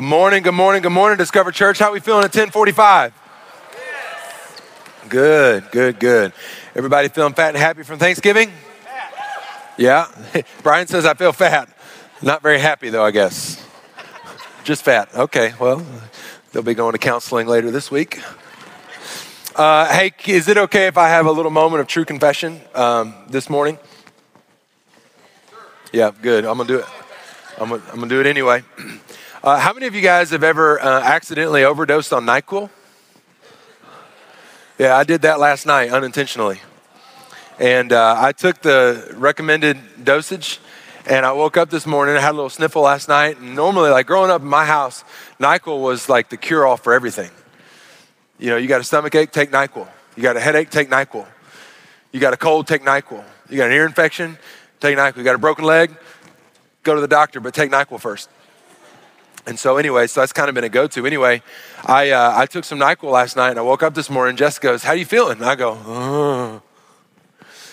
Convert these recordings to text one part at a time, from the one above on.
Good morning, good morning, good morning, Discover Church. How we feeling at 1045? Good, good, good. Everybody feeling fat and happy from Thanksgiving? Yeah. Brian says I feel fat. Not very happy though, I guess. Just fat. Okay, well, they'll be going to counseling later this week. Uh, hey, is it okay if I have a little moment of true confession um, this morning? Yeah, good. I'm gonna do it. I'm gonna, I'm gonna do it anyway. Uh, how many of you guys have ever uh, accidentally overdosed on NyQuil? Yeah, I did that last night unintentionally. And uh, I took the recommended dosage, and I woke up this morning. I had a little sniffle last night. And normally, like growing up in my house, NyQuil was like the cure all for everything. You know, you got a stomach ache, take NyQuil. You got a headache, take NyQuil. You got a cold, take NyQuil. You got an ear infection, take NyQuil. You got a broken leg, go to the doctor, but take NyQuil first. And so, anyway, so that's kind of been a go to. Anyway, I, uh, I took some NyQuil last night and I woke up this morning. Jess goes, How you feeling? And I go, Ugh.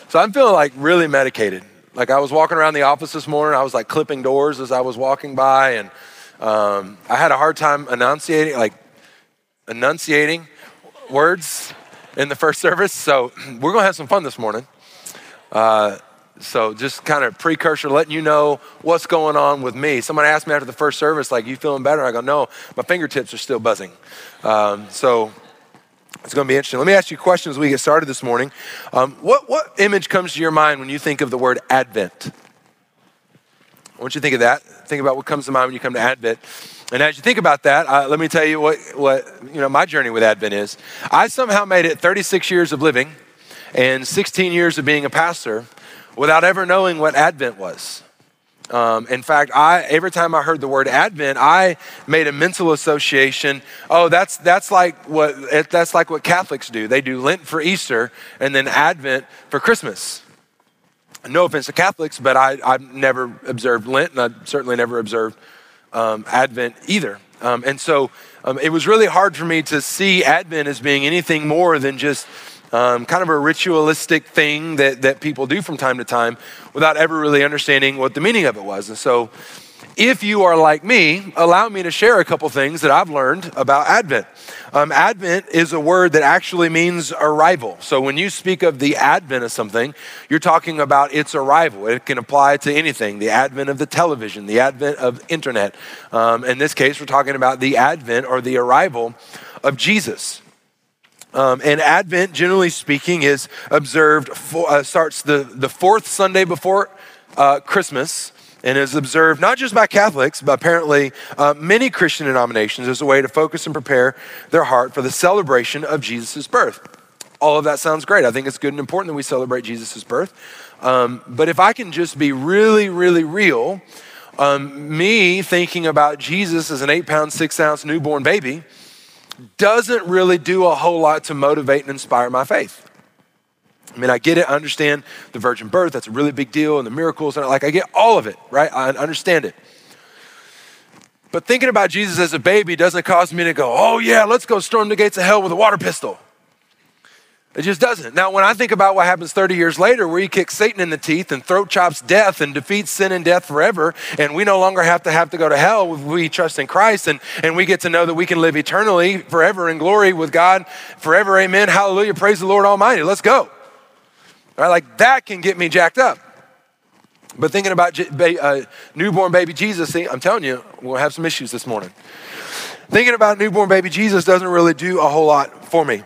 So I'm feeling like really medicated. Like I was walking around the office this morning, I was like clipping doors as I was walking by, and um, I had a hard time enunciating, like enunciating words in the first service. So we're gonna have some fun this morning. Uh, so just kind of precursor, letting you know what's going on with me. Someone asked me after the first service, like, "You feeling better?" I go, "No, my fingertips are still buzzing." Um, so it's going to be interesting. Let me ask you questions as we get started this morning. Um, what what image comes to your mind when you think of the word Advent? I want you to think of that. Think about what comes to mind when you come to Advent. And as you think about that, uh, let me tell you what, what you know my journey with Advent is. I somehow made it 36 years of living and 16 years of being a pastor without ever knowing what Advent was. Um, in fact, I every time I heard the word Advent, I made a mental association. Oh, that's that's like what that's like what Catholics do. They do Lent for Easter and then Advent for Christmas. No offense to Catholics, but I, I've never observed Lent, and I certainly never observed um, Advent either. Um, and so um, it was really hard for me to see Advent as being anything more than just um, kind of a ritualistic thing that, that people do from time to time without ever really understanding what the meaning of it was. And so, if you are like me, allow me to share a couple things that I've learned about Advent. Um, Advent is a word that actually means arrival. So when you speak of the advent of something, you're talking about its arrival. It can apply to anything the advent of the television, the advent of internet. Um, in this case, we're talking about the advent or the arrival of Jesus. Um, and Advent, generally speaking, is observed, for, uh, starts the, the fourth Sunday before uh, Christmas and is observed not just by Catholics, but apparently uh, many Christian denominations as a way to focus and prepare their heart for the celebration of Jesus' birth. All of that sounds great. I think it's good and important that we celebrate Jesus' birth. Um, but if I can just be really, really real, um, me thinking about Jesus as an eight pound, six ounce newborn baby, doesn't really do a whole lot to motivate and inspire my faith. I mean, I get it, I understand the virgin birth, that's a really big deal, and the miracles, and like I get all of it, right? I understand it. But thinking about Jesus as a baby doesn't cause me to go, oh yeah, let's go storm the gates of hell with a water pistol. It just doesn't. Now, when I think about what happens 30 years later, where he kicks Satan in the teeth and throat chops death and defeats sin and death forever, and we no longer have to have to go to hell if we trust in Christ, and, and we get to know that we can live eternally forever in glory with God forever. Amen. Hallelujah. Praise the Lord Almighty. Let's go. All right, like that can get me jacked up. But thinking about uh, newborn baby Jesus, see, I'm telling you, we'll have some issues this morning. Thinking about newborn baby Jesus doesn't really do a whole lot for me.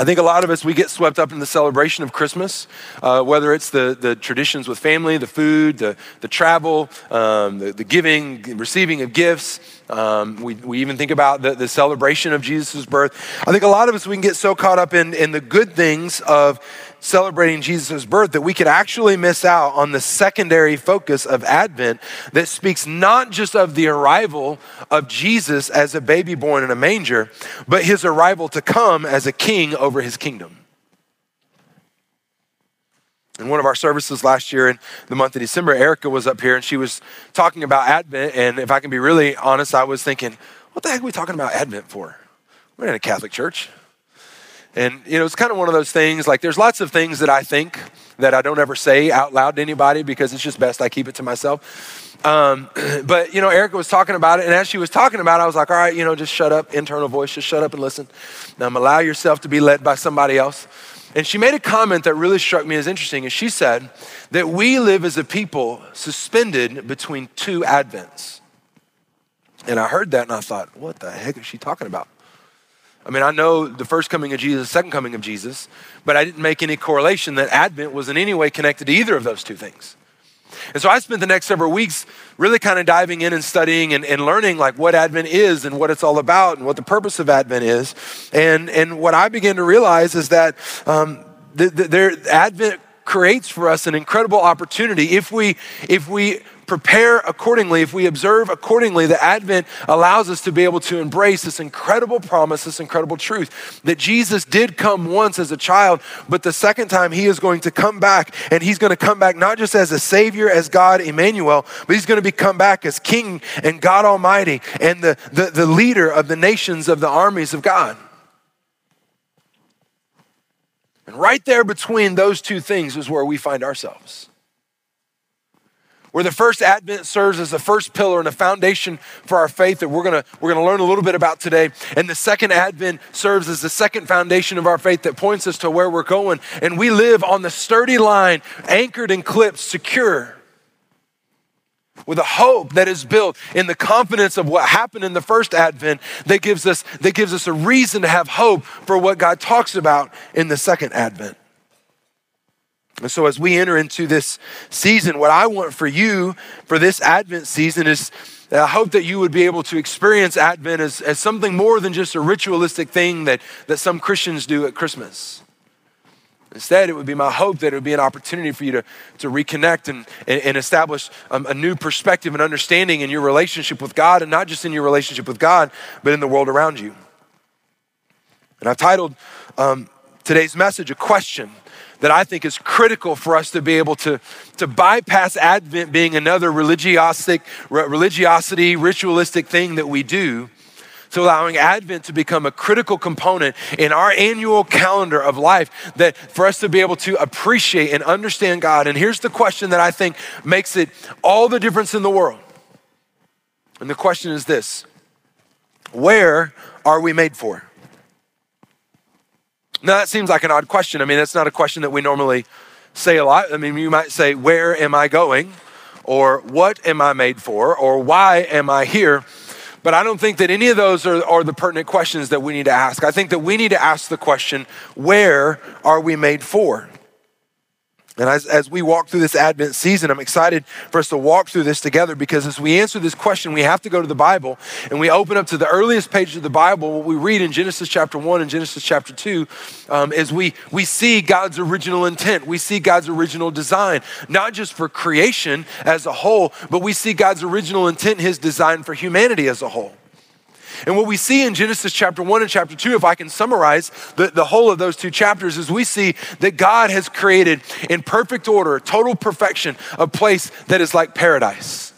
I think a lot of us, we get swept up in the celebration of Christmas, uh, whether it's the, the traditions with family, the food, the, the travel, um, the, the giving, receiving of gifts. Um, we, we even think about the, the celebration of Jesus' birth. I think a lot of us, we can get so caught up in, in the good things of celebrating Jesus' birth that we could actually miss out on the secondary focus of Advent that speaks not just of the arrival of Jesus as a baby born in a manger, but his arrival to come as a king over his kingdom. In one of our services last year in the month of December, Erica was up here and she was talking about Advent. And if I can be really honest, I was thinking, what the heck are we talking about Advent for? We're in a Catholic church. And, you know, it's kind of one of those things like there's lots of things that I think that I don't ever say out loud to anybody because it's just best I keep it to myself. Um, but, you know, Erica was talking about it. And as she was talking about it, I was like, all right, you know, just shut up, internal voice, just shut up and listen. Now, allow yourself to be led by somebody else. And she made a comment that really struck me as interesting. And she said that we live as a people suspended between two Advents. And I heard that and I thought, what the heck is she talking about? I mean, I know the first coming of Jesus, the second coming of Jesus, but I didn't make any correlation that Advent was in any way connected to either of those two things. And so I spent the next several weeks really kind of diving in and studying and, and learning like what Advent is and what it's all about and what the purpose of Advent is. And, and what I began to realize is that um, the, the, there, Advent creates for us an incredible opportunity if we if we prepare accordingly, if we observe accordingly, the Advent allows us to be able to embrace this incredible promise, this incredible truth that Jesus did come once as a child, but the second time he is going to come back, and he's going to come back not just as a Savior, as God Emmanuel, but he's going to be come back as King and God Almighty and the, the, the leader of the nations of the armies of God. And right there between those two things is where we find ourselves where the first advent serves as the first pillar and a foundation for our faith that we're going to we're going to learn a little bit about today. And the second advent serves as the second foundation of our faith that points us to where we're going. And we live on the sturdy line anchored and clipped secure with a hope that is built in the confidence of what happened in the first advent that gives us that gives us a reason to have hope for what God talks about in the second advent and so, as we enter into this season, what I want for you for this Advent season is I hope that you would be able to experience Advent as, as something more than just a ritualistic thing that, that some Christians do at Christmas. Instead, it would be my hope that it would be an opportunity for you to, to reconnect and, and, and establish um, a new perspective and understanding in your relationship with God, and not just in your relationship with God, but in the world around you. And I've titled um, today's message, A Question that I think is critical for us to be able to, to bypass Advent being another religiosity, religiosity, ritualistic thing that we do, to allowing Advent to become a critical component in our annual calendar of life that for us to be able to appreciate and understand God. And here's the question that I think makes it all the difference in the world. And the question is this Where are we made for? Now, that seems like an odd question. I mean, that's not a question that we normally say a lot. I mean, you might say, Where am I going? Or what am I made for? Or why am I here? But I don't think that any of those are, are the pertinent questions that we need to ask. I think that we need to ask the question, Where are we made for? And as, as we walk through this Advent season, I'm excited for us to walk through this together because as we answer this question, we have to go to the Bible and we open up to the earliest page of the Bible. What we read in Genesis chapter 1 and Genesis chapter 2 um, is we, we see God's original intent. We see God's original design, not just for creation as a whole, but we see God's original intent, his design for humanity as a whole. And what we see in Genesis chapter 1 and chapter 2, if I can summarize the, the whole of those two chapters, is we see that God has created in perfect order, total perfection, a place that is like paradise.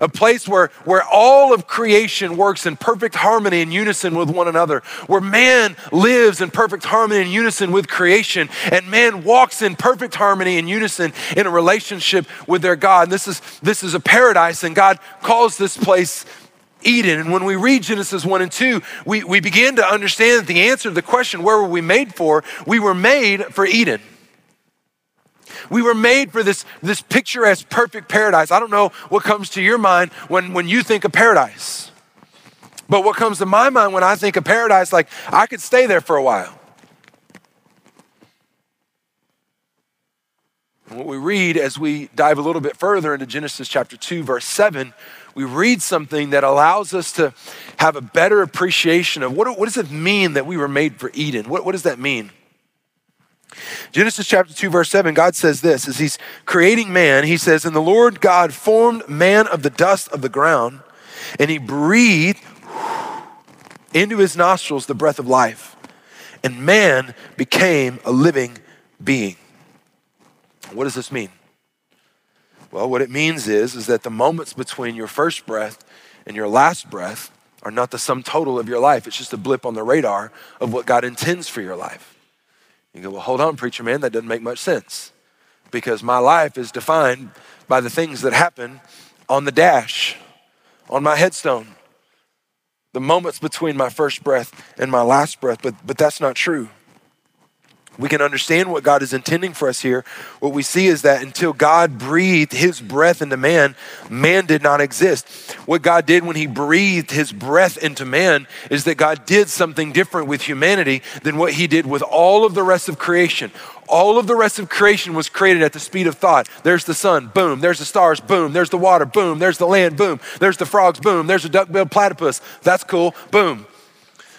A place where, where all of creation works in perfect harmony and unison with one another, where man lives in perfect harmony and unison with creation, and man walks in perfect harmony and unison in a relationship with their God. And This is, this is a paradise, and God calls this place Eden. And when we read Genesis 1 and 2, we, we begin to understand that the answer to the question, where were we made for? We were made for Eden. We were made for this, this picturesque, perfect paradise. I don't know what comes to your mind when, when you think of paradise. But what comes to my mind when I think of paradise, like I could stay there for a while. And what we read as we dive a little bit further into Genesis chapter 2, verse 7, we read something that allows us to have a better appreciation of what, what does it mean that we were made for Eden? What, what does that mean? Genesis chapter 2, verse 7, God says this as He's creating man, He says, And the Lord God formed man of the dust of the ground, and He breathed into his nostrils the breath of life, and man became a living being. What does this mean? Well, what it means is, is that the moments between your first breath and your last breath are not the sum total of your life. It's just a blip on the radar of what God intends for your life. You go, well, hold on, preacher man, that doesn't make much sense because my life is defined by the things that happen on the dash, on my headstone, the moments between my first breath and my last breath. But, but that's not true we can understand what God is intending for us here. What we see is that until God breathed his breath into man, man did not exist. What God did when he breathed his breath into man is that God did something different with humanity than what he did with all of the rest of creation. All of the rest of creation was created at the speed of thought. There's the sun, boom. There's the stars, boom. There's the water, boom. There's the land, boom. There's the frogs, boom. There's a duck-billed platypus. That's cool, boom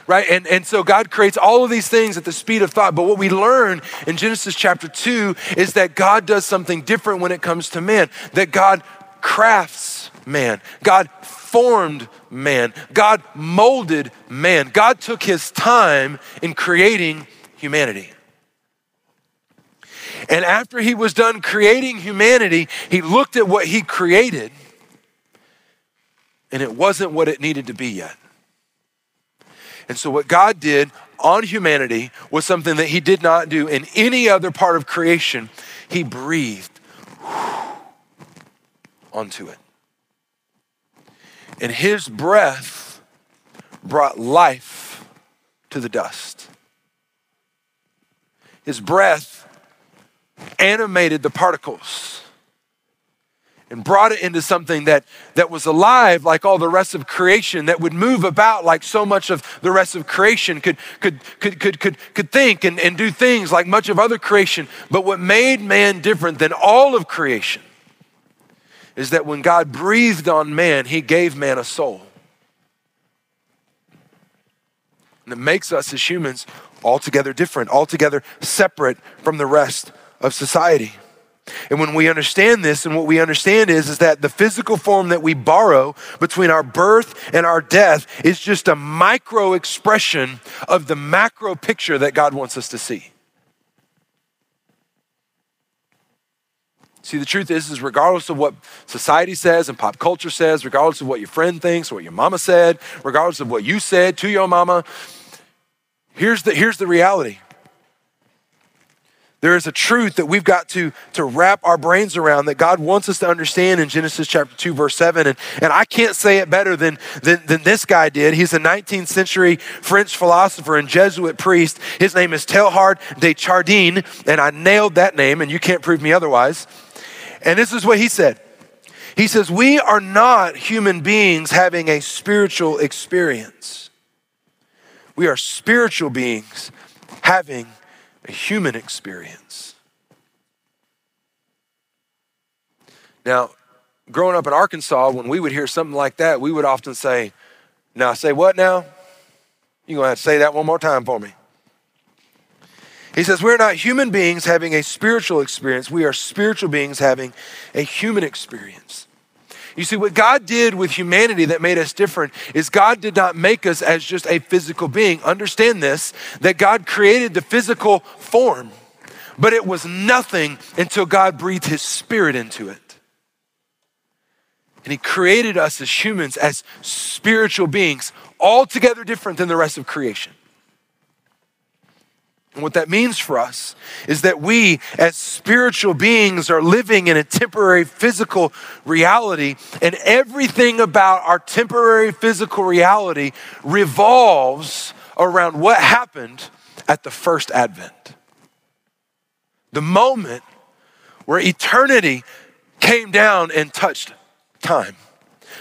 right? And, and so God creates all of these things at the speed of thought. But what we learn in Genesis chapter 2 is that God does something different when it comes to man, that God crafts man, God formed man, God molded man. God took his time in creating humanity. And after he was done creating humanity, he looked at what he created, and it wasn't what it needed to be yet. And so, what God did on humanity was something that He did not do in any other part of creation. He breathed onto it. And His breath brought life to the dust. His breath animated the particles and brought it into something that, that was alive like all the rest of creation, that would move about like so much of the rest of creation, could, could, could, could, could, could think and, and do things like much of other creation. But what made man different than all of creation is that when God breathed on man, he gave man a soul. And it makes us as humans altogether different, altogether separate from the rest of society. And when we understand this, and what we understand is, is that the physical form that we borrow between our birth and our death is just a micro expression of the macro picture that God wants us to see. See, the truth is, is regardless of what society says and pop culture says, regardless of what your friend thinks, or what your mama said, regardless of what you said to your mama, here's the, here's the reality. There is a truth that we've got to, to wrap our brains around that God wants us to understand in Genesis chapter 2, verse 7. And, and I can't say it better than, than, than this guy did. He's a 19th century French philosopher and Jesuit priest. His name is Teilhard de Chardin, and I nailed that name, and you can't prove me otherwise. And this is what he said He says, We are not human beings having a spiritual experience, we are spiritual beings having a human experience. Now, growing up in Arkansas, when we would hear something like that, we would often say, Now, say what now? You're going to have to say that one more time for me. He says, We're not human beings having a spiritual experience. We are spiritual beings having a human experience. You see, what God did with humanity that made us different is God did not make us as just a physical being. Understand this that God created the physical form, but it was nothing until God breathed his spirit into it. And he created us as humans, as spiritual beings, altogether different than the rest of creation. And what that means for us is that we, as spiritual beings, are living in a temporary physical reality, and everything about our temporary physical reality revolves around what happened at the first advent. The moment where eternity came down and touched time.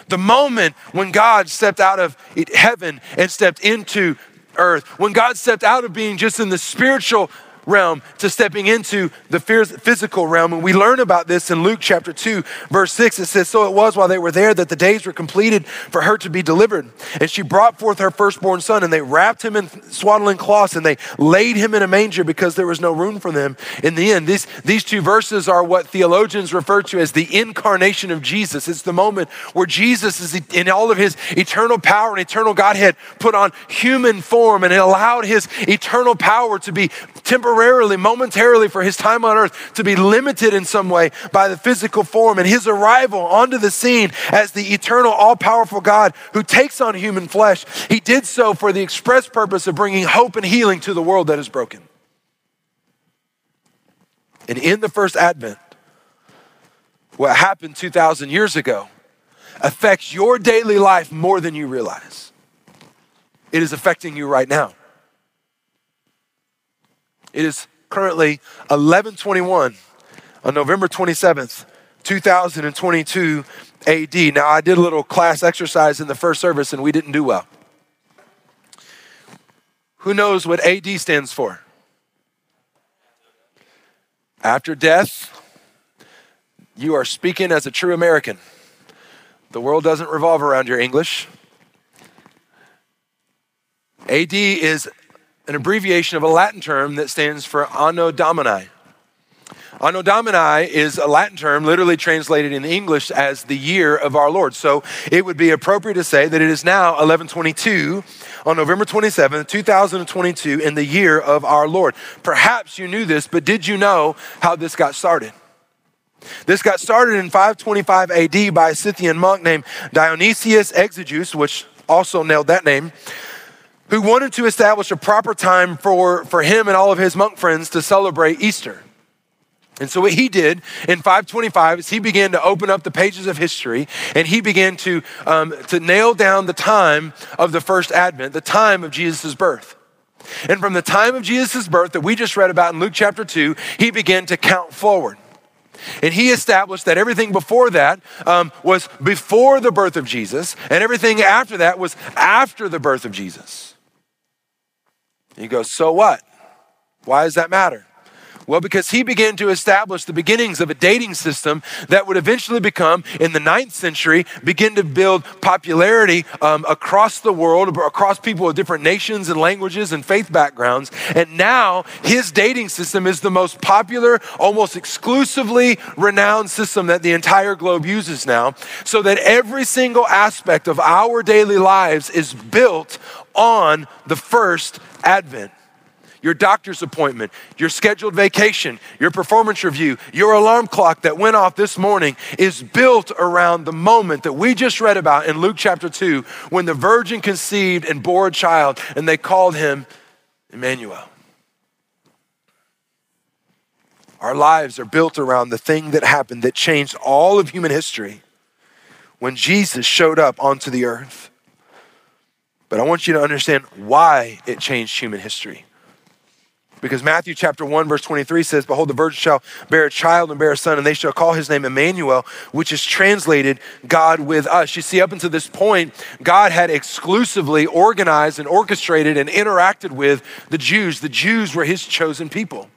The moment when God stepped out of heaven and stepped into earth. When God stepped out of being just in the spiritual realm to stepping into the physical realm. And we learn about this in Luke chapter 2, verse 6. It says, So it was while they were there that the days were completed for her to be delivered. And she brought forth her firstborn son, and they wrapped him in swaddling cloths, and they laid him in a manger because there was no room for them in the end. These, these two verses are what theologians refer to as the incarnation of Jesus. It's the moment where Jesus is in all of his eternal power and eternal Godhead put on human form, and it allowed his eternal power to be temporarily temporarily, momentarily for his time on earth to be limited in some way by the physical form and his arrival onto the scene as the eternal, all powerful God who takes on human flesh, he did so for the express purpose of bringing hope and healing to the world that is broken. And in the first advent, what happened 2,000 years ago affects your daily life more than you realize. It is affecting you right now. It is currently 1121 on November 27th, 2022 AD. Now, I did a little class exercise in the first service and we didn't do well. Who knows what AD stands for? After death, you are speaking as a true American. The world doesn't revolve around your English. AD is an abbreviation of a Latin term that stands for Anno Domini. Anno Domini is a Latin term literally translated in English as the year of our Lord. So it would be appropriate to say that it is now 1122 on November 27th, 2022, in the year of our Lord. Perhaps you knew this, but did you know how this got started? This got started in 525 AD by a Scythian monk named Dionysius Exiguus, which also nailed that name, who wanted to establish a proper time for, for him and all of his monk friends to celebrate Easter. And so, what he did in 525 is he began to open up the pages of history and he began to, um, to nail down the time of the first advent, the time of Jesus' birth. And from the time of Jesus' birth that we just read about in Luke chapter 2, he began to count forward. And he established that everything before that um, was before the birth of Jesus, and everything after that was after the birth of Jesus. And you go, so what? Why does that matter? Well, because he began to establish the beginnings of a dating system that would eventually become, in the ninth century, begin to build popularity um, across the world, across people of different nations and languages and faith backgrounds. And now his dating system is the most popular, almost exclusively renowned system that the entire globe uses now, so that every single aspect of our daily lives is built on the first advent your doctor's appointment, your scheduled vacation, your performance review, your alarm clock that went off this morning is built around the moment that we just read about in Luke chapter 2 when the virgin conceived and bore a child and they called him Emmanuel. Our lives are built around the thing that happened that changed all of human history when Jesus showed up onto the earth. But I want you to understand why it changed human history. Because Matthew chapter 1, verse 23 says, Behold, the virgin shall bear a child and bear a son, and they shall call his name Emmanuel, which is translated God with us. You see, up until this point, God had exclusively organized and orchestrated and interacted with the Jews. The Jews were his chosen people.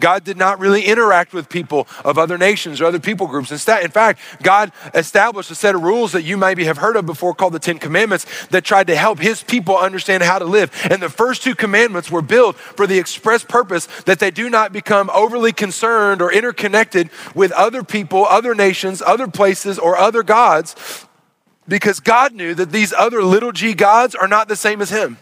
God did not really interact with people of other nations or other people groups. Instead, in fact, God established a set of rules that you maybe have heard of before called the Ten Commandments that tried to help his people understand how to live. And the first two commandments were built for the express purpose that they do not become overly concerned or interconnected with other people, other nations, other places, or other gods because God knew that these other little g gods are not the same as him.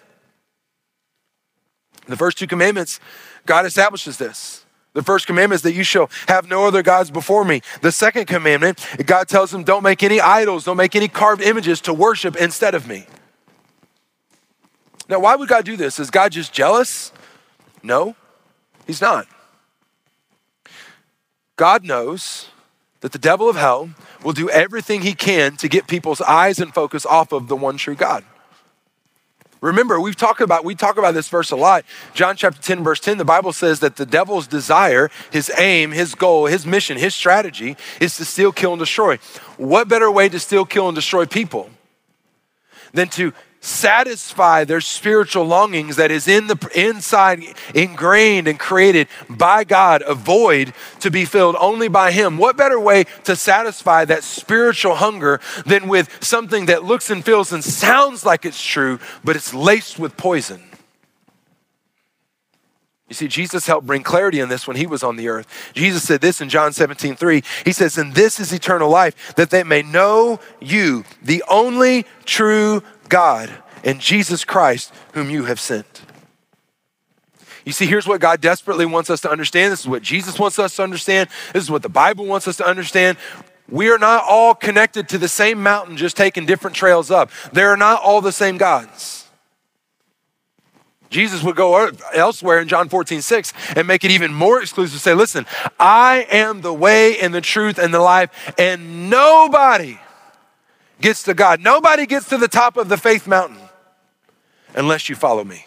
The first two commandments God establishes this. The first commandment is that you shall have no other gods before me. The second commandment, God tells them, don't make any idols, don't make any carved images to worship instead of me. Now, why would God do this? Is God just jealous? No, He's not. God knows that the devil of hell will do everything he can to get people's eyes and focus off of the one true God. Remember, we've talked about we talk about this verse a lot. John chapter 10 verse 10, the Bible says that the devil's desire, his aim, his goal, his mission, his strategy is to steal, kill and destroy. What better way to steal, kill and destroy people than to satisfy their spiritual longings that is in the inside ingrained and created by God a void to be filled only by him what better way to satisfy that spiritual hunger than with something that looks and feels and sounds like it's true but it's laced with poison you see, Jesus helped bring clarity in this when he was on the earth. Jesus said this in John 17, 3. He says, And this is eternal life, that they may know you, the only true God and Jesus Christ, whom you have sent. You see, here's what God desperately wants us to understand. This is what Jesus wants us to understand. This is what the Bible wants us to understand. We are not all connected to the same mountain, just taking different trails up. They're not all the same gods. Jesus would go er, elsewhere in John 14, 6 and make it even more exclusive. Say, listen, I am the way and the truth and the life, and nobody gets to God. Nobody gets to the top of the faith mountain unless you follow me.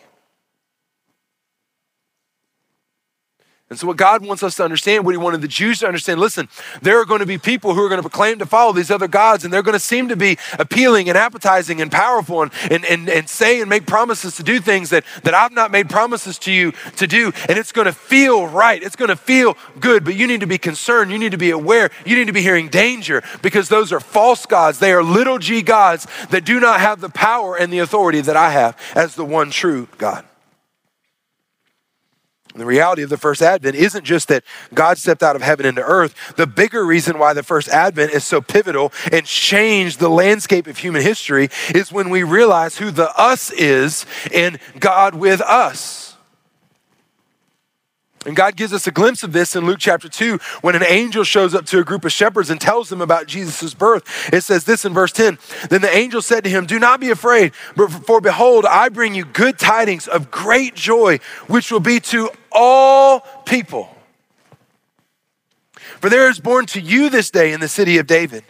And so, what God wants us to understand, what He wanted the Jews to understand listen, there are going to be people who are going to proclaim to follow these other gods, and they're going to seem to be appealing and appetizing and powerful and, and, and, and say and make promises to do things that, that I've not made promises to you to do. And it's going to feel right. It's going to feel good, but you need to be concerned. You need to be aware. You need to be hearing danger because those are false gods. They are little g gods that do not have the power and the authority that I have as the one true God. The reality of the first advent isn't just that God stepped out of heaven into earth. The bigger reason why the first advent is so pivotal and changed the landscape of human history is when we realize who the us is in God with us. And God gives us a glimpse of this in Luke chapter 2 when an angel shows up to a group of shepherds and tells them about Jesus' birth. It says this in verse 10 Then the angel said to him, Do not be afraid, for behold, I bring you good tidings of great joy, which will be to all people. For there is born to you this day in the city of David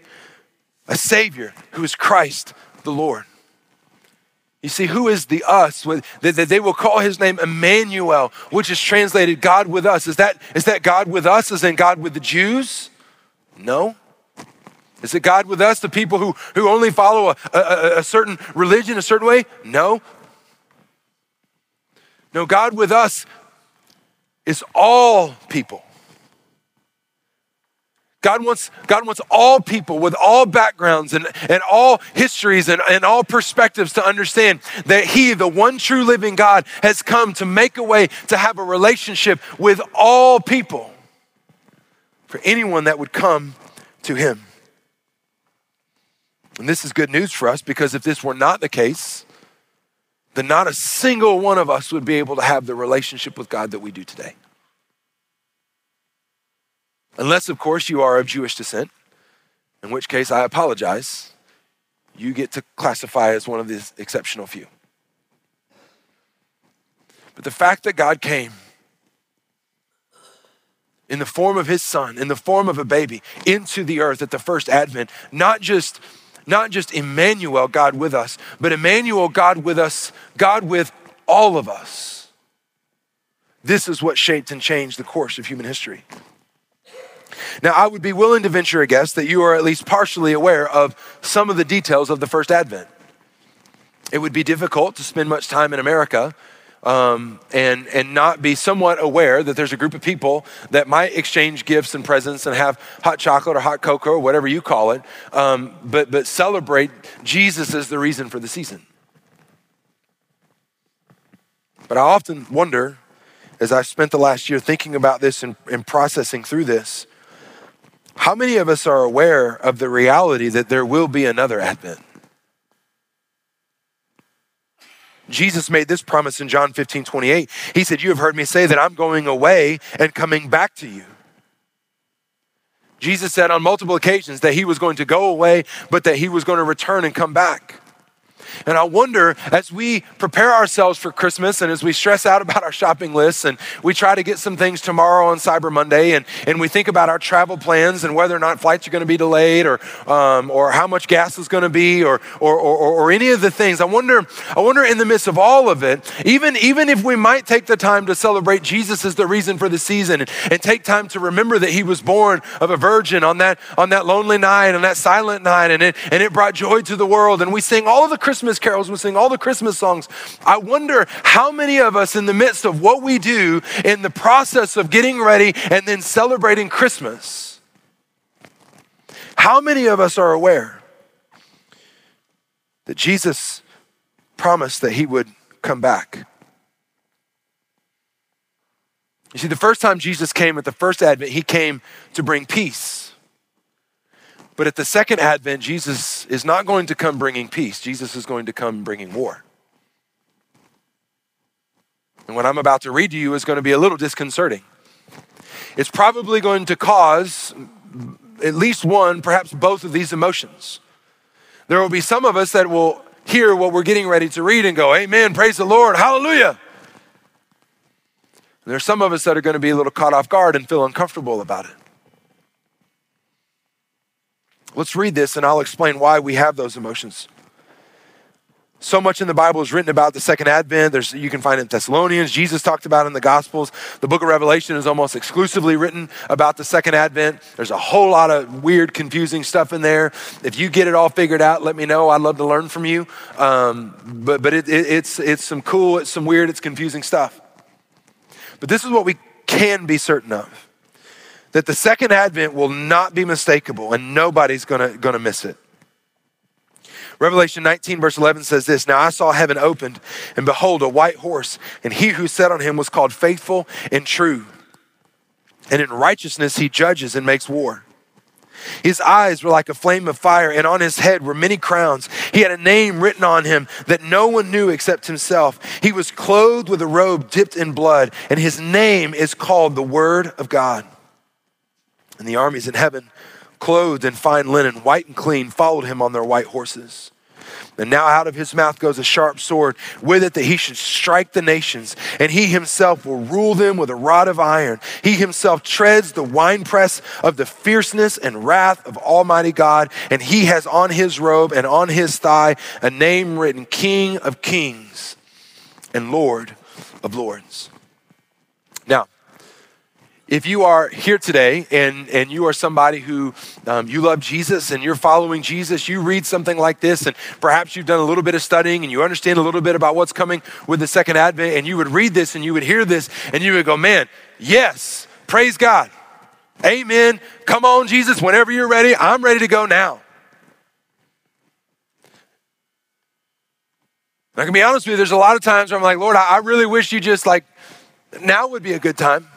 a Savior who is Christ the Lord. You see, who is the us? That they will call his name Emmanuel, which is translated God with us. Is that, is that God with us? Is in God with the Jews? No. Is it God with us, the people who, who only follow a, a, a certain religion, a certain way? No. No, God with us is all people. God wants, God wants all people with all backgrounds and, and all histories and, and all perspectives to understand that He, the one true living God, has come to make a way to have a relationship with all people for anyone that would come to Him. And this is good news for us because if this were not the case, then not a single one of us would be able to have the relationship with God that we do today. Unless, of course, you are of Jewish descent, in which case I apologize. You get to classify as one of these exceptional few. But the fact that God came in the form of his son, in the form of a baby, into the earth at the first advent, not just not just Emmanuel, God with us, but Emmanuel, God with us, God with all of us. This is what shaped and changed the course of human history. Now, I would be willing to venture a guess that you are at least partially aware of some of the details of the first advent. It would be difficult to spend much time in America um, and, and not be somewhat aware that there's a group of people that might exchange gifts and presents and have hot chocolate or hot cocoa or whatever you call it, um, but, but celebrate Jesus as the reason for the season. But I often wonder, as I've spent the last year thinking about this and, and processing through this, how many of us are aware of the reality that there will be another advent? Jesus made this promise in John 15, 28. He said, You have heard me say that I'm going away and coming back to you. Jesus said on multiple occasions that he was going to go away, but that he was going to return and come back. And I wonder as we prepare ourselves for Christmas and as we stress out about our shopping lists and we try to get some things tomorrow on Cyber Monday and, and we think about our travel plans and whether or not flights are going to be delayed or, um, or how much gas is going to be or, or, or, or any of the things, I wonder, I wonder in the midst of all of it, even, even if we might take the time to celebrate Jesus as the reason for the season and, and take time to remember that he was born of a virgin on that, on that lonely night, on that silent night, and it, and it brought joy to the world. And we sing all of the Christmas Christmas carols, we sing all the Christmas songs. I wonder how many of us, in the midst of what we do in the process of getting ready and then celebrating Christmas, how many of us are aware that Jesus promised that he would come back? You see, the first time Jesus came at the first advent, he came to bring peace. But at the second advent, Jesus is not going to come bringing peace, Jesus is going to come bringing war. And what I'm about to read to you is going to be a little disconcerting. It's probably going to cause at least one, perhaps both of these emotions. There will be some of us that will hear what we're getting ready to read and go, Amen, praise the Lord, hallelujah. And there's some of us that are going to be a little caught off guard and feel uncomfortable about it. Let's read this and I'll explain why we have those emotions. So much in the Bible is written about the second advent. There's, you can find it in Thessalonians. Jesus talked about in the Gospels. The book of Revelation is almost exclusively written about the second advent. There's a whole lot of weird, confusing stuff in there. If you get it all figured out, let me know. I'd love to learn from you. Um, but but it, it, it's, it's some cool, it's some weird, it's confusing stuff. But this is what we can be certain of that the second advent will not be mistakable and nobody's gonna, gonna miss it. Revelation 19, verse 11 says this Now I saw heaven opened, and behold, a white horse, and he who sat on him was called faithful and true. And in righteousness he judges and makes war. His eyes were like a flame of fire, and on his head were many crowns. He had a name written on him that no one knew except himself. He was clothed with a robe dipped in blood, and his name is called the Word of God. And the armies in heaven clothed in fine linen, white and clean, followed him on their white horses. And now out of his mouth goes a sharp sword, with it that he should strike the nations, and he himself will rule them with a rod of iron. He himself treads the winepress of the fierceness and wrath of Almighty God, and he has on his robe and on his thigh a name written King of Kings and Lord of Lords. If you are here today and, and you are somebody who um, you love Jesus and you're following Jesus, you read something like this, and perhaps you've done a little bit of studying and you understand a little bit about what's coming with the second advent, and you would read this and you would hear this and you would go, man, yes, praise God. Amen. Come on, Jesus, whenever you're ready, I'm ready to go now. I can be honest with you, there's a lot of times where I'm like, Lord, I really wish you just like, now would be a good time.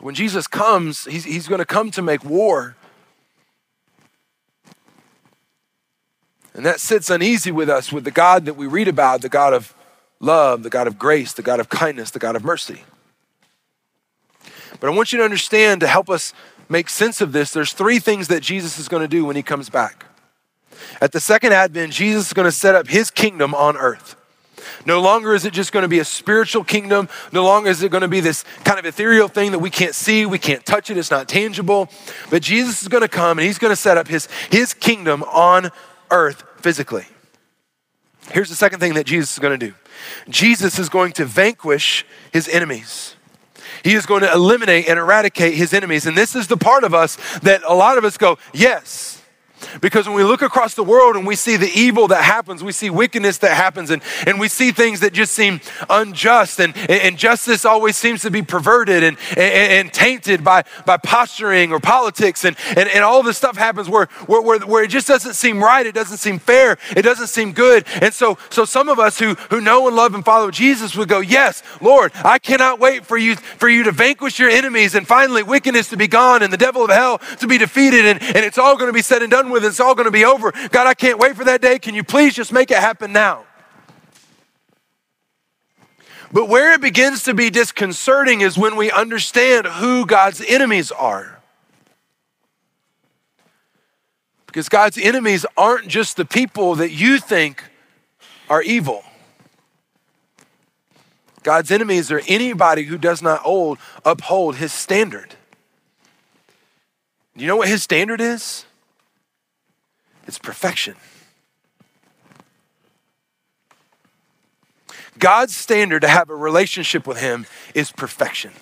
When Jesus comes, he's, he's going to come to make war. And that sits uneasy with us, with the God that we read about, the God of love, the God of grace, the God of kindness, the God of mercy. But I want you to understand to help us make sense of this, there's three things that Jesus is going to do when he comes back. At the second advent, Jesus is going to set up his kingdom on earth. No longer is it just going to be a spiritual kingdom. No longer is it going to be this kind of ethereal thing that we can't see, we can't touch it, it's not tangible. But Jesus is going to come and he's going to set up his, his kingdom on earth physically. Here's the second thing that Jesus is going to do Jesus is going to vanquish his enemies. He is going to eliminate and eradicate his enemies. And this is the part of us that a lot of us go, yes, because when we look across the world and we see the evil that happens, we see wickedness that happens, and, and we see things that just seem unjust, and, and justice always seems to be perverted and, and, and tainted by, by posturing or politics, and, and, and all this stuff happens where, where, where, where it just doesn't seem right, it doesn't seem fair, it doesn't seem good. And so, so some of us who, who know and love and follow Jesus would go, Yes, Lord, I cannot wait for you, for you to vanquish your enemies and finally wickedness to be gone and the devil of hell to be defeated, and, and it's all going to be said and done with with. It's all going to be over. God, I can't wait for that day. Can you please just make it happen now? But where it begins to be disconcerting is when we understand who God's enemies are. Because God's enemies aren't just the people that you think are evil. God's enemies are anybody who does not hold, uphold his standard. Do you know what his standard is? It's perfection. God's standard to have a relationship with Him is perfection.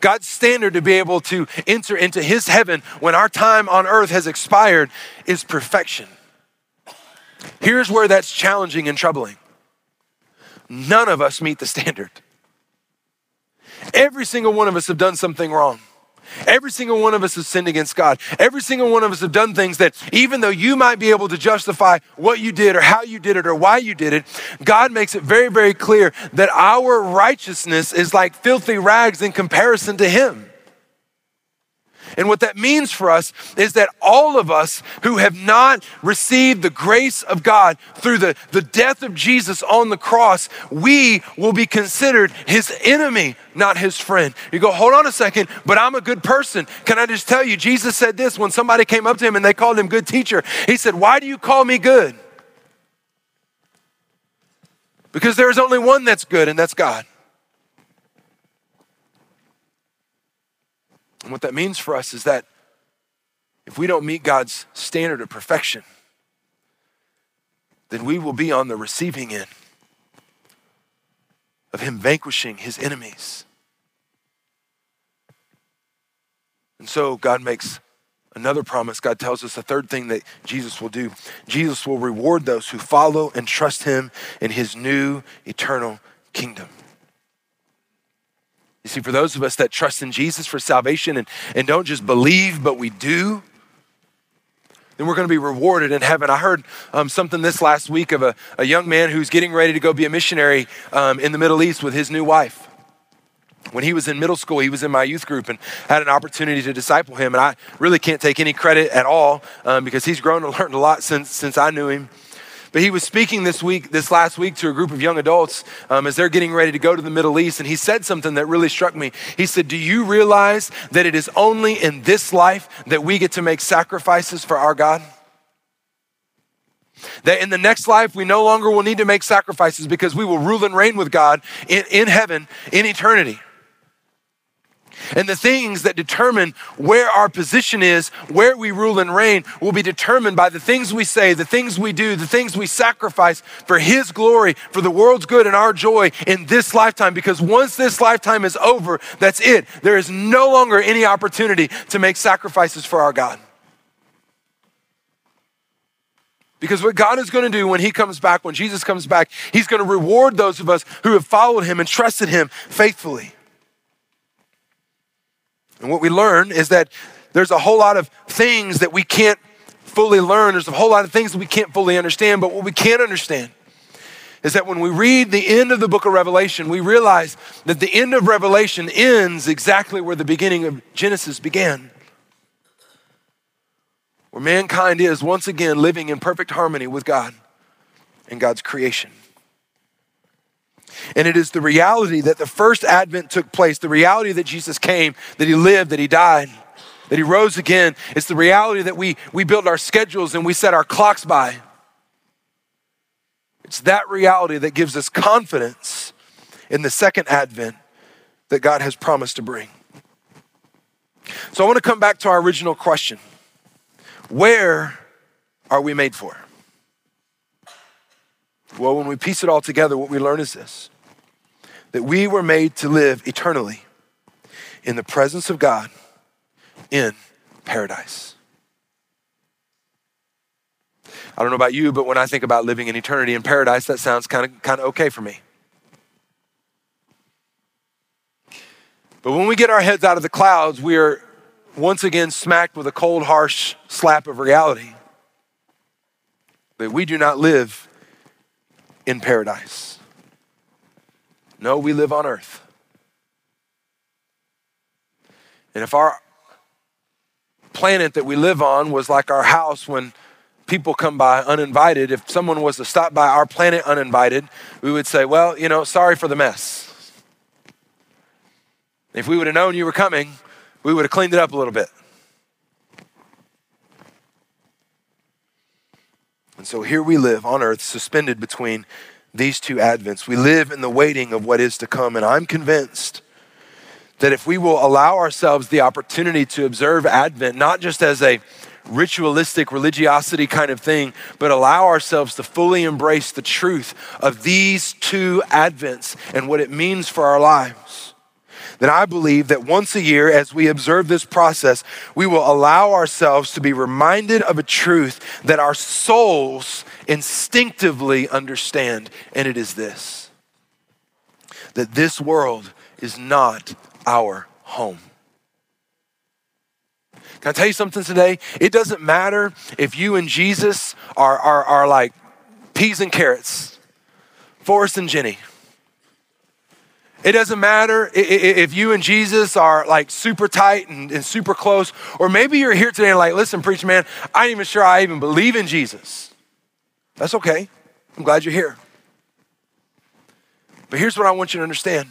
God's standard to be able to enter into His heaven when our time on earth has expired is perfection. Here's where that's challenging and troubling none of us meet the standard. Every single one of us have done something wrong. Every single one of us has sinned against God. Every single one of us have done things that, even though you might be able to justify what you did or how you did it or why you did it, God makes it very, very clear that our righteousness is like filthy rags in comparison to Him. And what that means for us is that all of us who have not received the grace of God through the, the death of Jesus on the cross, we will be considered his enemy, not his friend. You go, hold on a second, but I'm a good person. Can I just tell you, Jesus said this when somebody came up to him and they called him good teacher. He said, Why do you call me good? Because there is only one that's good, and that's God. And what that means for us is that if we don't meet God's standard of perfection, then we will be on the receiving end of Him vanquishing His enemies. And so God makes another promise. God tells us a third thing that Jesus will do Jesus will reward those who follow and trust Him in His new eternal kingdom. You see, for those of us that trust in Jesus for salvation and, and don't just believe, but we do, then we're going to be rewarded in heaven. I heard um, something this last week of a, a young man who's getting ready to go be a missionary um, in the Middle East with his new wife. When he was in middle school, he was in my youth group and had an opportunity to disciple him. And I really can't take any credit at all um, because he's grown and learned a lot since, since I knew him. But he was speaking this week, this last week, to a group of young adults um, as they're getting ready to go to the Middle East. And he said something that really struck me. He said, Do you realize that it is only in this life that we get to make sacrifices for our God? That in the next life, we no longer will need to make sacrifices because we will rule and reign with God in, in heaven in eternity. And the things that determine where our position is, where we rule and reign, will be determined by the things we say, the things we do, the things we sacrifice for His glory, for the world's good and our joy in this lifetime. Because once this lifetime is over, that's it. There is no longer any opportunity to make sacrifices for our God. Because what God is going to do when He comes back, when Jesus comes back, He's going to reward those of us who have followed Him and trusted Him faithfully. And what we learn is that there's a whole lot of things that we can't fully learn. There's a whole lot of things that we can't fully understand. But what we can understand is that when we read the end of the book of Revelation, we realize that the end of Revelation ends exactly where the beginning of Genesis began. Where mankind is once again living in perfect harmony with God and God's creation. And it is the reality that the first advent took place, the reality that Jesus came, that he lived, that he died, that he rose again. It's the reality that we, we build our schedules and we set our clocks by. It's that reality that gives us confidence in the second advent that God has promised to bring. So I want to come back to our original question Where are we made for? Well, when we piece it all together, what we learn is this that we were made to live eternally in the presence of God in paradise. I don't know about you, but when I think about living in eternity in paradise, that sounds kind of kind of okay for me. But when we get our heads out of the clouds, we are once again smacked with a cold, harsh slap of reality that we do not live in paradise. No, we live on earth. And if our planet that we live on was like our house when people come by uninvited, if someone was to stop by our planet uninvited, we would say, well, you know, sorry for the mess. If we would have known you were coming, we would have cleaned it up a little bit. And so here we live on earth, suspended between these two advents. We live in the waiting of what is to come. And I'm convinced that if we will allow ourselves the opportunity to observe Advent, not just as a ritualistic religiosity kind of thing, but allow ourselves to fully embrace the truth of these two Advents and what it means for our lives then I believe that once a year, as we observe this process, we will allow ourselves to be reminded of a truth that our souls instinctively understand, and it is this that this world is not our home. Can I tell you something today? It doesn't matter if you and Jesus are, are, are like peas and carrots, Forrest and Jenny. It doesn't matter if you and Jesus are like super tight and, and, super close, or maybe you're here today and like, listen, preacher man, I ain't even sure I even believe in Jesus. That's okay. I'm glad you're here. But here's what I want you to understand.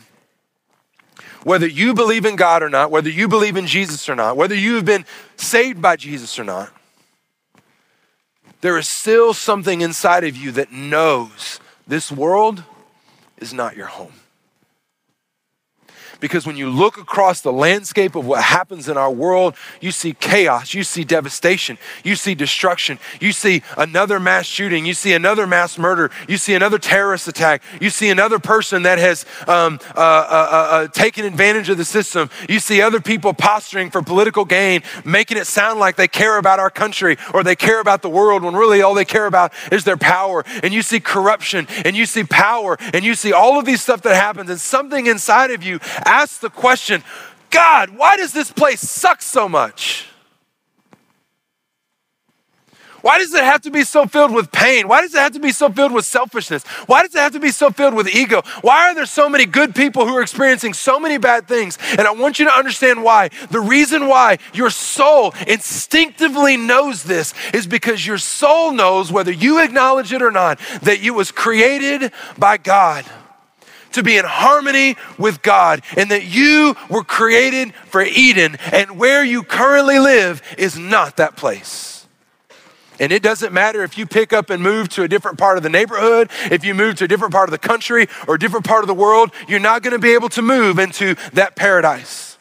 Whether you believe in God or not, whether you believe in Jesus or not, whether you have been saved by Jesus or not, there is still something inside of you that knows this world is not your home. Because when you look across the landscape of what happens in our world, you see chaos, you see devastation, you see destruction, you see another mass shooting, you see another mass murder, you see another terrorist attack, you see another person that has um, uh, uh, uh, uh, taken advantage of the system, you see other people posturing for political gain, making it sound like they care about our country or they care about the world when really all they care about is their power. And you see corruption and you see power and you see all of these stuff that happens, and something inside of you ask the question God, why does this place suck so much? Why does it have to be so filled with pain? Why does it have to be so filled with selfishness? Why does it have to be so filled with ego? Why are there so many good people who are experiencing so many bad things? And I want you to understand why. The reason why your soul instinctively knows this is because your soul knows, whether you acknowledge it or not, that you was created by God to be in harmony with God and that you were created for Eden and where you currently live is not that place. And it doesn't matter if you pick up and move to a different part of the neighborhood, if you move to a different part of the country or a different part of the world, you're not going to be able to move into that paradise.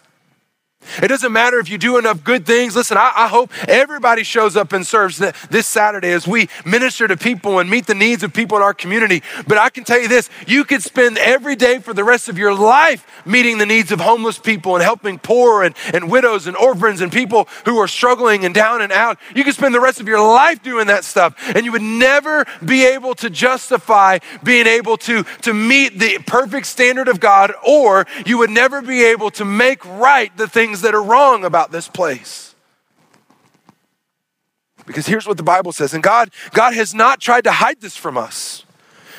It doesn't matter if you do enough good things. Listen, I, I, hope everybody shows up and serves this Saturday as we minister to people and meet the needs of people in our community. But I can tell you this you could spend every day for the rest of your life meeting the needs of homeless people and helping poor and, and widows and orphans and people who are struggling and down and out. You could spend the rest of your life doing that stuff, and you would never be able to justify being able to, to meet the perfect standard of God, or you would never be able to make right the things things that are wrong about this place. Because here's what the Bible says, and God, God has not tried to hide this from us.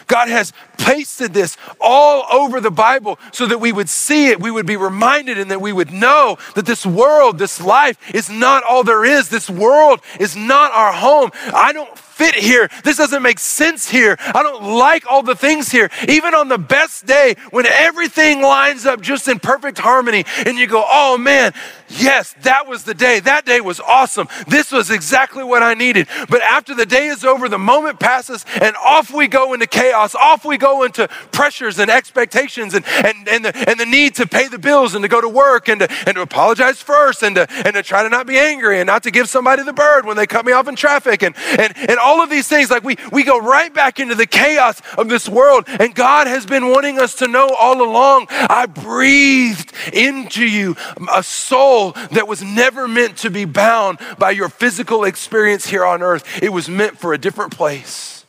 God has pasted this all over the Bible so that we would see it, we would be reminded, and that we would know that this world, this life is not all there is. This world is not our home. I don't fit here. This doesn't make sense here. I don't like all the things here. Even on the best day when everything lines up just in perfect harmony and you go, oh man, yes, that was the day. That day was awesome. This was exactly what I needed. But after the day is over, the moment passes and off we go into chaos. Off we go into pressures and expectations and, and, and, the, and the need to pay the bills and to go to work and to, and to apologize first and to, and to try to not be angry and not to give somebody the bird when they cut me off in traffic and, and, and all of these things, like we, we go right back into the chaos of this world. And God has been wanting us to know all along I breathed into you a soul that was never meant to be bound by your physical experience here on earth, it was meant for a different place.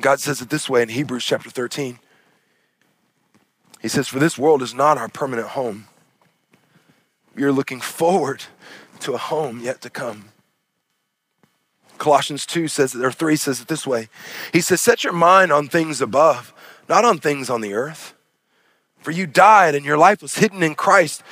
God says it this way in Hebrews chapter 13. He says, For this world is not our permanent home. We are looking forward to a home yet to come. Colossians 2 says, that or 3 says it this way. He says, Set your mind on things above, not on things on the earth. For you died and your life was hidden in Christ,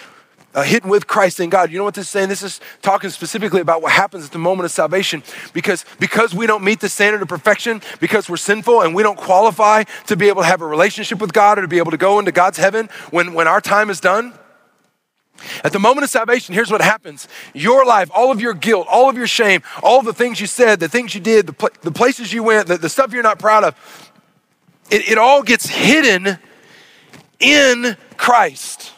uh, hidden with Christ in God. You know what this is saying? This is talking specifically about what happens at the moment of salvation. Because, because we don't meet the standard of perfection, because we're sinful and we don't qualify to be able to have a relationship with God or to be able to go into God's heaven when, when our time is done at the moment of salvation, here's what happens your life, all of your guilt, all of your shame, all the things you said, the things you did, the, pl- the places you went, the, the stuff you're not proud of, it, it all gets hidden in Christ.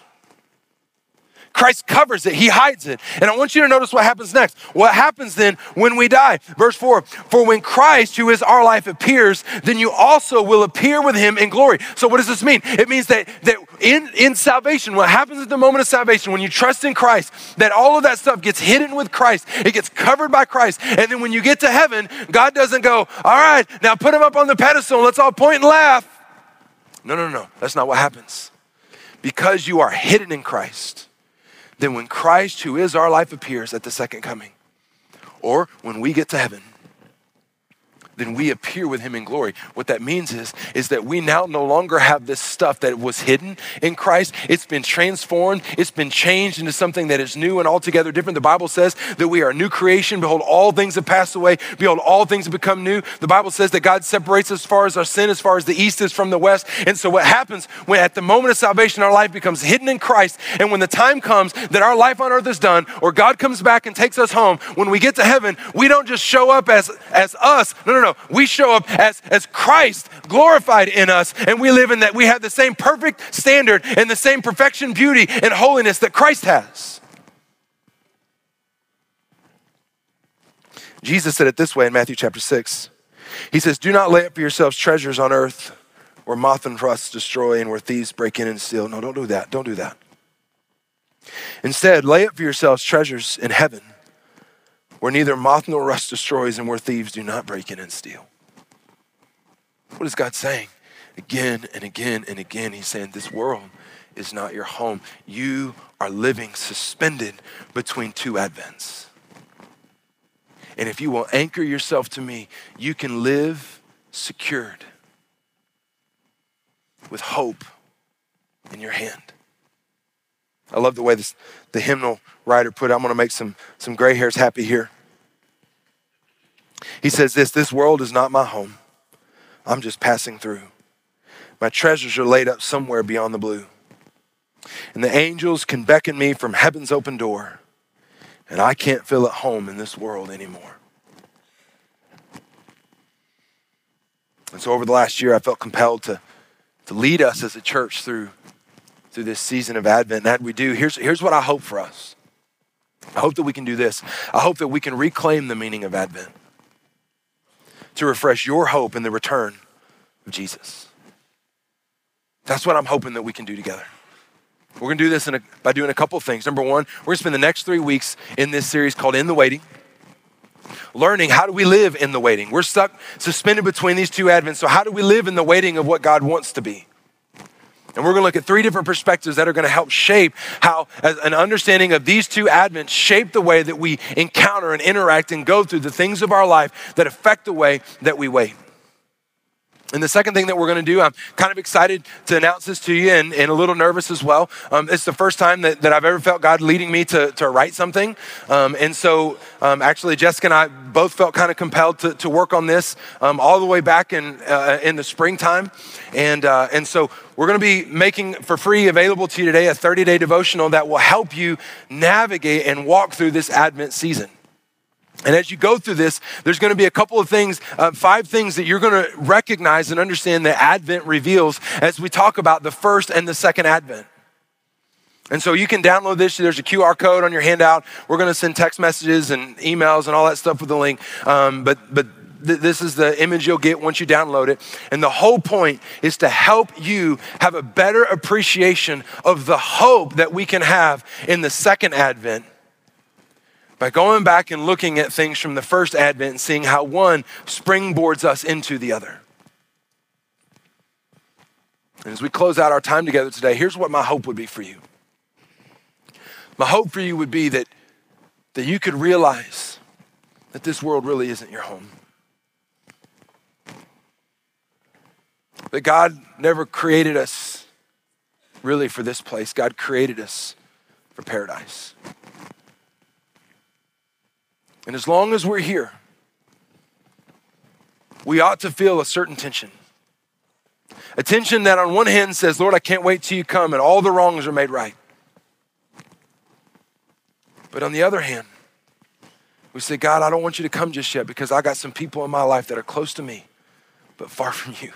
Christ covers it, He hides it. And I want you to notice what happens next. What happens then when we die? Verse 4 For when Christ, who is our life, appears, then you also will appear with Him in glory. So, what does this mean? It means that, that in, in salvation, what happens at the moment of salvation, when you trust in Christ, that all of that stuff gets hidden with Christ, it gets covered by Christ. And then when you get to heaven, God doesn't go, All right, now put Him up on the pedestal, let's all point and laugh. No, no, no, that's not what happens. Because you are hidden in Christ then when Christ, who is our life, appears at the second coming, or when we get to heaven, then we appear with him in glory. What that means is, is that we now no longer have this stuff that was hidden in Christ. It's been transformed, it's been changed into something that is new and altogether different. The Bible says that we are a new creation. Behold, all things have passed away. Behold, all things have become new. The Bible says that God separates as far as our sin, as far as the east is from the west. And so what happens when at the moment of salvation, our life becomes hidden in Christ, and when the time comes that our life on earth is done, or God comes back and takes us home, when we get to heaven, we don't just show up as, as us. No, no, no no. We show up as, as Christ glorified in us, and we live in that. We have the same perfect standard and the same perfection, beauty, and holiness that Christ has. Jesus said it this way in Matthew chapter 6. He says, Do not lay up for yourselves treasures on earth where moth and rust destroy and where thieves break in and steal. No, don't do that. Don't do that. Instead, lay up for yourselves treasures in heaven where neither moth nor rust destroys and where thieves do not break in and steal. What is God saying? Again and again and again, He's saying, This world is not your home. You are living suspended between two advents. And if you will anchor yourself to me, you can live secured with hope in your hand. I love the way this, the hymnal writer put it. I'm going to make some, some gray hairs happy here. He says this This world is not my home. I'm just passing through. My treasures are laid up somewhere beyond the blue. And the angels can beckon me from heaven's open door. And I can't feel at home in this world anymore. And so over the last year, I felt compelled to, to lead us as a church through through this season of Advent. And as we do, here's, here's what I hope for us. I hope that we can do this. I hope that we can reclaim the meaning of Advent to refresh your hope in the return of Jesus. That's what I'm hoping that we can do together. We're going to do this a, by doing a couple things. Number one, we're going to spend the next three weeks in this series called In the Waiting, learning how do we live in the waiting. We're stuck suspended between these two advents. So, how do we live in the waiting of what God wants to be? And we're going to look at three different perspectives that are going to help shape how an understanding of these two advents shape the way that we encounter and interact and go through the things of our life that affect the way that we wait. And the second thing that we're going to do, I'm kind of excited to announce this to you and, and a little nervous as well. Um, it's the first time that, that I've ever felt God leading me to, to write something. Um, and so, um, actually, Jessica and I both felt kind of compelled to, to work on this um, all the way back in, uh, in the springtime. And, uh, and so, we're going to be making for free available to you today a 30 day devotional that will help you navigate and walk through this Advent season. And as you go through this, there's going to be a couple of things, uh, five things that you're going to recognize and understand that Advent reveals as we talk about the first and the second Advent. And so you can download this. There's a QR code on your handout. We're going to send text messages and emails and all that stuff with the link. Um, but but th- this is the image you'll get once you download it. And the whole point is to help you have a better appreciation of the hope that we can have in the second Advent by going back and looking at things from the first advent and seeing how one springboards us into the other. And as we close out our time together today, here's what my hope would be for you. My hope for you would be that, that you could realize that this world really isn't your home. That God never created us really for this place, God created us for paradise. And as long as we're here, we ought to feel a certain tension. A tension that on one hand says, Lord, I can't wait till you come and all the wrongs are made right. But on the other hand, we say, God, I don't want you to come just yet because I got some people in my life that are close to me, but far from you.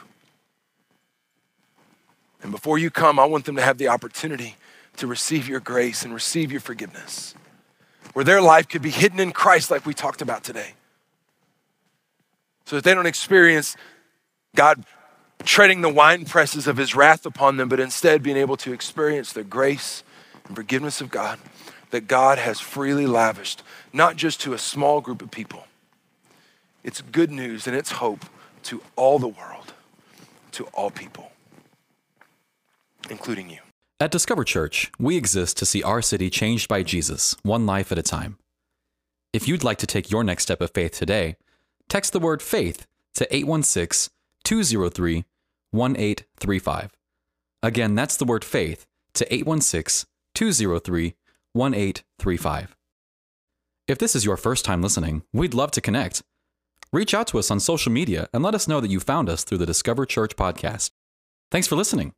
And before you come, I want them to have the opportunity to receive your grace and receive your forgiveness where their life could be hidden in Christ, like we talked about today. So that they don't experience God treading the wine presses of his wrath upon them, but instead being able to experience the grace and forgiveness of God that God has freely lavished, not just to a small group of people. It's good news and it's hope to all the world, to all people, including you. At Discover Church, we exist to see our city changed by Jesus, one life at a time. If you'd like to take your next step of faith today, text the word faith to 816 203 1835. Again, that's the word faith to 816 203 1835. If this is your first time listening, we'd love to connect. Reach out to us on social media and let us know that you found us through the Discover Church podcast. Thanks for listening.